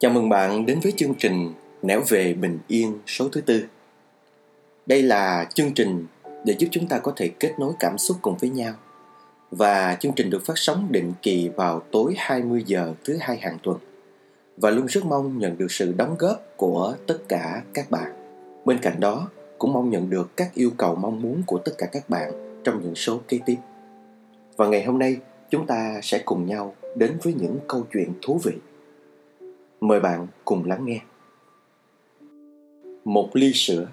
Chào mừng bạn đến với chương trình Nẻo về bình yên số thứ tư. Đây là chương trình để giúp chúng ta có thể kết nối cảm xúc cùng với nhau. Và chương trình được phát sóng định kỳ vào tối 20 giờ thứ hai hàng tuần. Và luôn rất mong nhận được sự đóng góp của tất cả các bạn. Bên cạnh đó, cũng mong nhận được các yêu cầu mong muốn của tất cả các bạn trong những số kế tiếp. Và ngày hôm nay, chúng ta sẽ cùng nhau đến với những câu chuyện thú vị Mời bạn cùng lắng nghe. Một ly sữa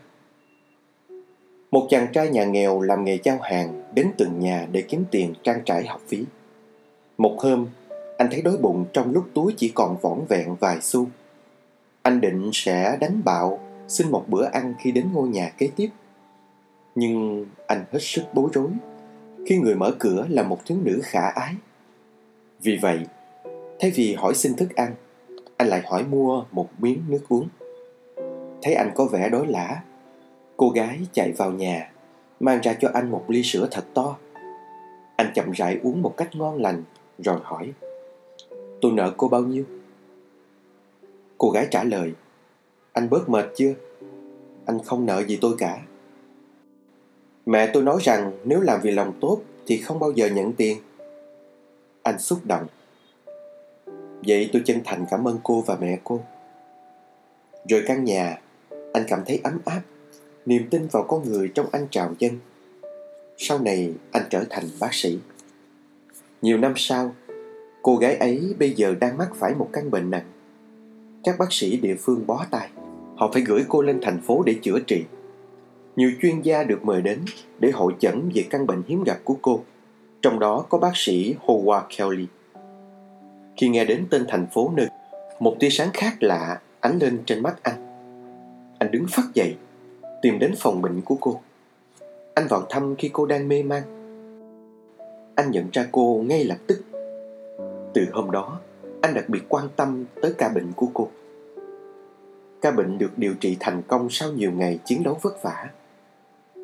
Một chàng trai nhà nghèo làm nghề giao hàng đến từng nhà để kiếm tiền trang trải học phí. Một hôm, anh thấy đói bụng trong lúc túi chỉ còn vỏn vẹn vài xu. Anh định sẽ đánh bạo xin một bữa ăn khi đến ngôi nhà kế tiếp. Nhưng anh hết sức bối rối khi người mở cửa là một thiếu nữ khả ái. Vì vậy, thay vì hỏi xin thức ăn, anh lại hỏi mua một miếng nước uống. Thấy anh có vẻ đói lã cô gái chạy vào nhà, mang ra cho anh một ly sữa thật to. Anh chậm rãi uống một cách ngon lành, rồi hỏi, tôi nợ cô bao nhiêu? Cô gái trả lời, anh bớt mệt chưa? Anh không nợ gì tôi cả. Mẹ tôi nói rằng nếu làm vì lòng tốt thì không bao giờ nhận tiền. Anh xúc động. Vậy tôi chân thành cảm ơn cô và mẹ cô. Rồi căn nhà, Anh cảm thấy ấm áp, Niềm tin vào con người trong anh trào dân Sau này, anh trở thành bác sĩ. Nhiều năm sau, Cô gái ấy bây giờ đang mắc phải một căn bệnh nặng. Các bác sĩ địa phương bó tay, Họ phải gửi cô lên thành phố để chữa trị. Nhiều chuyên gia được mời đến Để hội chẩn về căn bệnh hiếm gặp của cô. Trong đó có bác sĩ Howard Kelly khi nghe đến tên thành phố nơi, một tia sáng khác lạ ánh lên trên mắt anh. Anh đứng phát dậy, tìm đến phòng bệnh của cô. Anh vào thăm khi cô đang mê man. Anh nhận ra cô ngay lập tức. Từ hôm đó, anh đặc biệt quan tâm tới ca bệnh của cô. Ca bệnh được điều trị thành công sau nhiều ngày chiến đấu vất vả.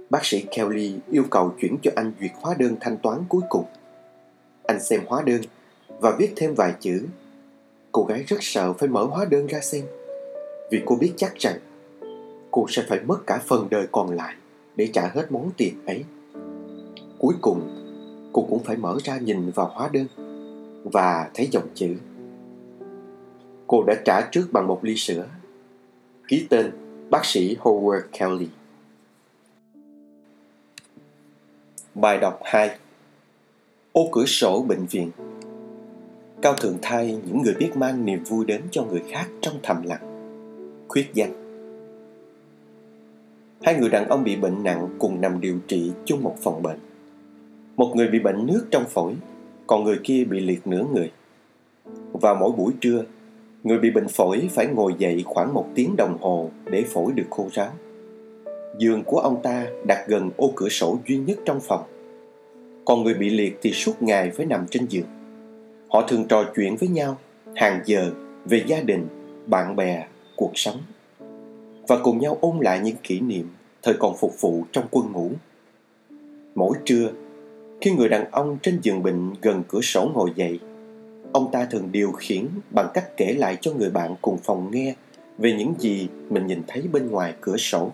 Bác sĩ kelly yêu cầu chuyển cho anh duyệt hóa đơn thanh toán cuối cùng. Anh xem hóa đơn và viết thêm vài chữ. Cô gái rất sợ phải mở hóa đơn ra xem vì cô biết chắc rằng cô sẽ phải mất cả phần đời còn lại để trả hết món tiền ấy. Cuối cùng, cô cũng phải mở ra nhìn vào hóa đơn và thấy dòng chữ. Cô đã trả trước bằng một ly sữa. Ký tên bác sĩ Howard Kelly. Bài đọc 2 Ô cửa sổ bệnh viện Cao thượng thay những người biết mang niềm vui đến cho người khác trong thầm lặng. Khuyết danh Hai người đàn ông bị bệnh nặng cùng nằm điều trị chung một phòng bệnh. Một người bị bệnh nước trong phổi, còn người kia bị liệt nửa người. Vào mỗi buổi trưa, người bị bệnh phổi phải ngồi dậy khoảng một tiếng đồng hồ để phổi được khô ráo. Giường của ông ta đặt gần ô cửa sổ duy nhất trong phòng. Còn người bị liệt thì suốt ngày phải nằm trên giường. Họ thường trò chuyện với nhau hàng giờ về gia đình, bạn bè, cuộc sống và cùng nhau ôn lại những kỷ niệm thời còn phục vụ trong quân ngũ. Mỗi trưa, khi người đàn ông trên giường bệnh gần cửa sổ ngồi dậy, ông ta thường điều khiển bằng cách kể lại cho người bạn cùng phòng nghe về những gì mình nhìn thấy bên ngoài cửa sổ.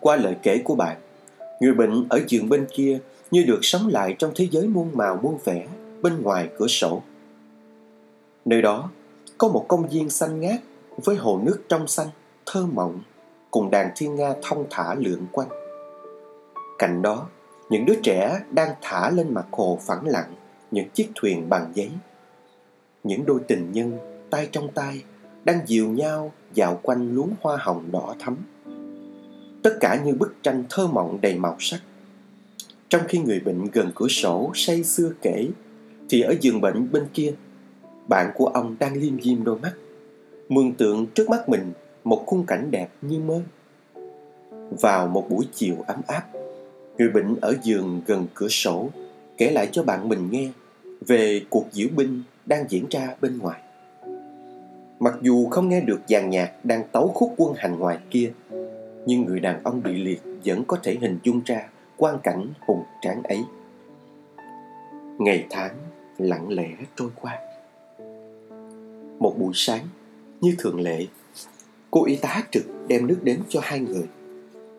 Qua lời kể của bạn, người bệnh ở giường bên kia như được sống lại trong thế giới muôn màu muôn vẻ bên ngoài cửa sổ. Nơi đó có một công viên xanh ngát với hồ nước trong xanh, thơ mộng cùng đàn thiên nga thông thả lượn quanh. Cạnh đó, những đứa trẻ đang thả lên mặt hồ phẳng lặng những chiếc thuyền bằng giấy. Những đôi tình nhân tay trong tay đang dìu nhau dạo quanh luống hoa hồng đỏ thắm. Tất cả như bức tranh thơ mộng đầy màu sắc trong khi người bệnh gần cửa sổ say xưa kể, Thì ở giường bệnh bên kia, Bạn của ông đang liêm diêm đôi mắt, Mường tượng trước mắt mình Một khung cảnh đẹp như mơ. Vào một buổi chiều ấm áp, Người bệnh ở giường gần cửa sổ Kể lại cho bạn mình nghe Về cuộc diễu binh đang diễn ra bên ngoài. Mặc dù không nghe được dàn nhạc đang tấu khúc quân hành ngoài kia, Nhưng người đàn ông bị liệt vẫn có thể hình dung ra quan cảnh hùng tráng ấy ngày tháng lặng lẽ trôi qua Một buổi sáng, như thường lệ, cô y tá trực đem nước đến cho hai người.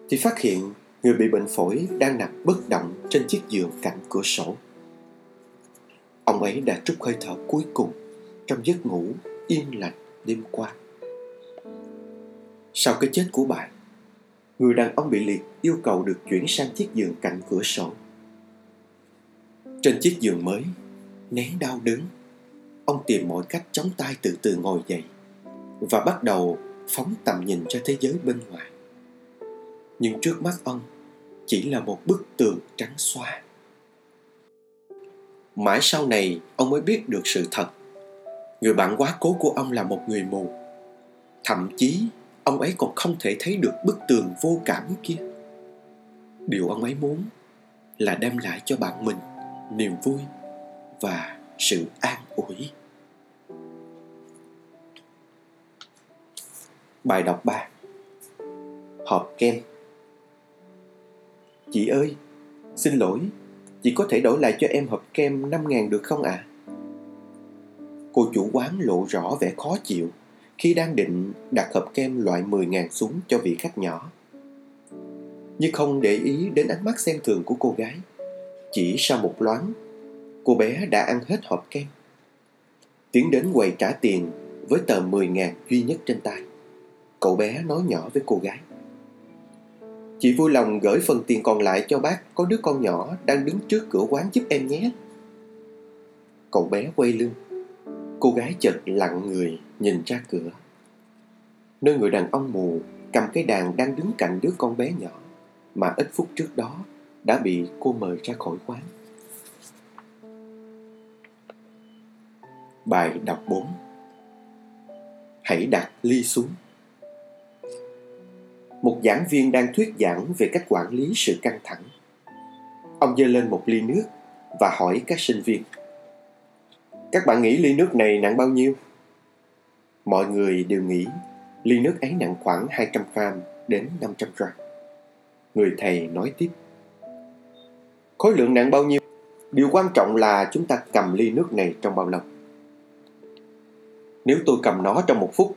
Thì phát hiện người bị bệnh phổi đang nằm bất động trên chiếc giường cạnh cửa sổ. Ông ấy đã trút hơi thở cuối cùng trong giấc ngủ yên lành đêm qua. Sau cái chết của bạn, người đàn ông bị liệt yêu cầu được chuyển sang chiếc giường cạnh cửa sổ. Trên chiếc giường mới, nén đau đớn, ông tìm mọi cách chống tay từ từ ngồi dậy và bắt đầu phóng tầm nhìn ra thế giới bên ngoài. Nhưng trước mắt ông chỉ là một bức tường trắng xóa. Mãi sau này ông mới biết được sự thật. Người bạn quá cố của ông là một người mù. Thậm chí ông ấy còn không thể thấy được bức tường vô cảm kia. Điều ông ấy muốn là đem lại cho bạn mình niềm vui và sự an ủi. Bài đọc 3 Hộp kem Chị ơi, xin lỗi, chị có thể đổi lại cho em hộp kem 5 ngàn được không ạ? À? Cô chủ quán lộ rõ vẻ khó chịu khi đang định đặt hộp kem loại 10.000 xuống cho vị khách nhỏ. Nhưng không để ý đến ánh mắt xem thường của cô gái. Chỉ sau một loáng, cô bé đã ăn hết hộp kem. Tiến đến quầy trả tiền với tờ 10.000 duy nhất trên tay. Cậu bé nói nhỏ với cô gái. Chị vui lòng gửi phần tiền còn lại cho bác có đứa con nhỏ đang đứng trước cửa quán giúp em nhé. Cậu bé quay lưng. Cô gái chợt lặng người nhìn ra cửa. Nơi người đàn ông mù cầm cái đàn đang đứng cạnh đứa con bé nhỏ mà ít phút trước đó đã bị cô mời ra khỏi quán. Bài đọc 4 Hãy đặt ly xuống một giảng viên đang thuyết giảng về cách quản lý sự căng thẳng. Ông giơ lên một ly nước và hỏi các sinh viên. Các bạn nghĩ ly nước này nặng bao nhiêu? Mọi người đều nghĩ ly nước ấy nặng khoảng 200 gram đến 500 gram. Người thầy nói tiếp. Khối lượng nặng bao nhiêu? Điều quan trọng là chúng ta cầm ly nước này trong bao lâu. Nếu tôi cầm nó trong một phút,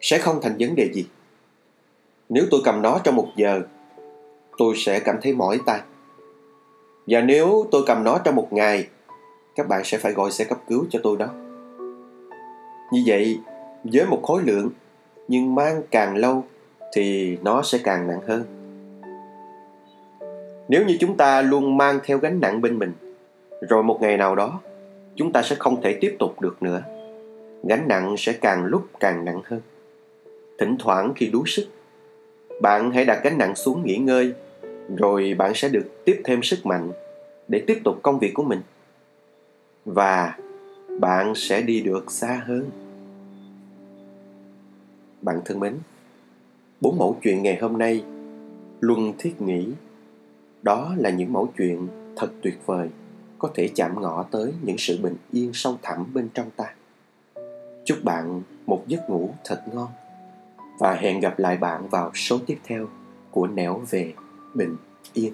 sẽ không thành vấn đề gì. Nếu tôi cầm nó trong một giờ, tôi sẽ cảm thấy mỏi tay. Và nếu tôi cầm nó trong một ngày, các bạn sẽ phải gọi xe cấp cứu cho tôi đó. Như vậy, với một khối lượng, nhưng mang càng lâu thì nó sẽ càng nặng hơn. Nếu như chúng ta luôn mang theo gánh nặng bên mình, rồi một ngày nào đó, chúng ta sẽ không thể tiếp tục được nữa. Gánh nặng sẽ càng lúc càng nặng hơn. Thỉnh thoảng khi đuối sức, bạn hãy đặt gánh nặng xuống nghỉ ngơi, rồi bạn sẽ được tiếp thêm sức mạnh để tiếp tục công việc của mình. Và bạn sẽ đi được xa hơn. Bạn thân mến, bốn mẫu chuyện ngày hôm nay luân thiết nghĩ. Đó là những mẫu chuyện thật tuyệt vời có thể chạm ngõ tới những sự bình yên sâu thẳm bên trong ta. Chúc bạn một giấc ngủ thật ngon và hẹn gặp lại bạn vào số tiếp theo của Nẻo về Bình Yên.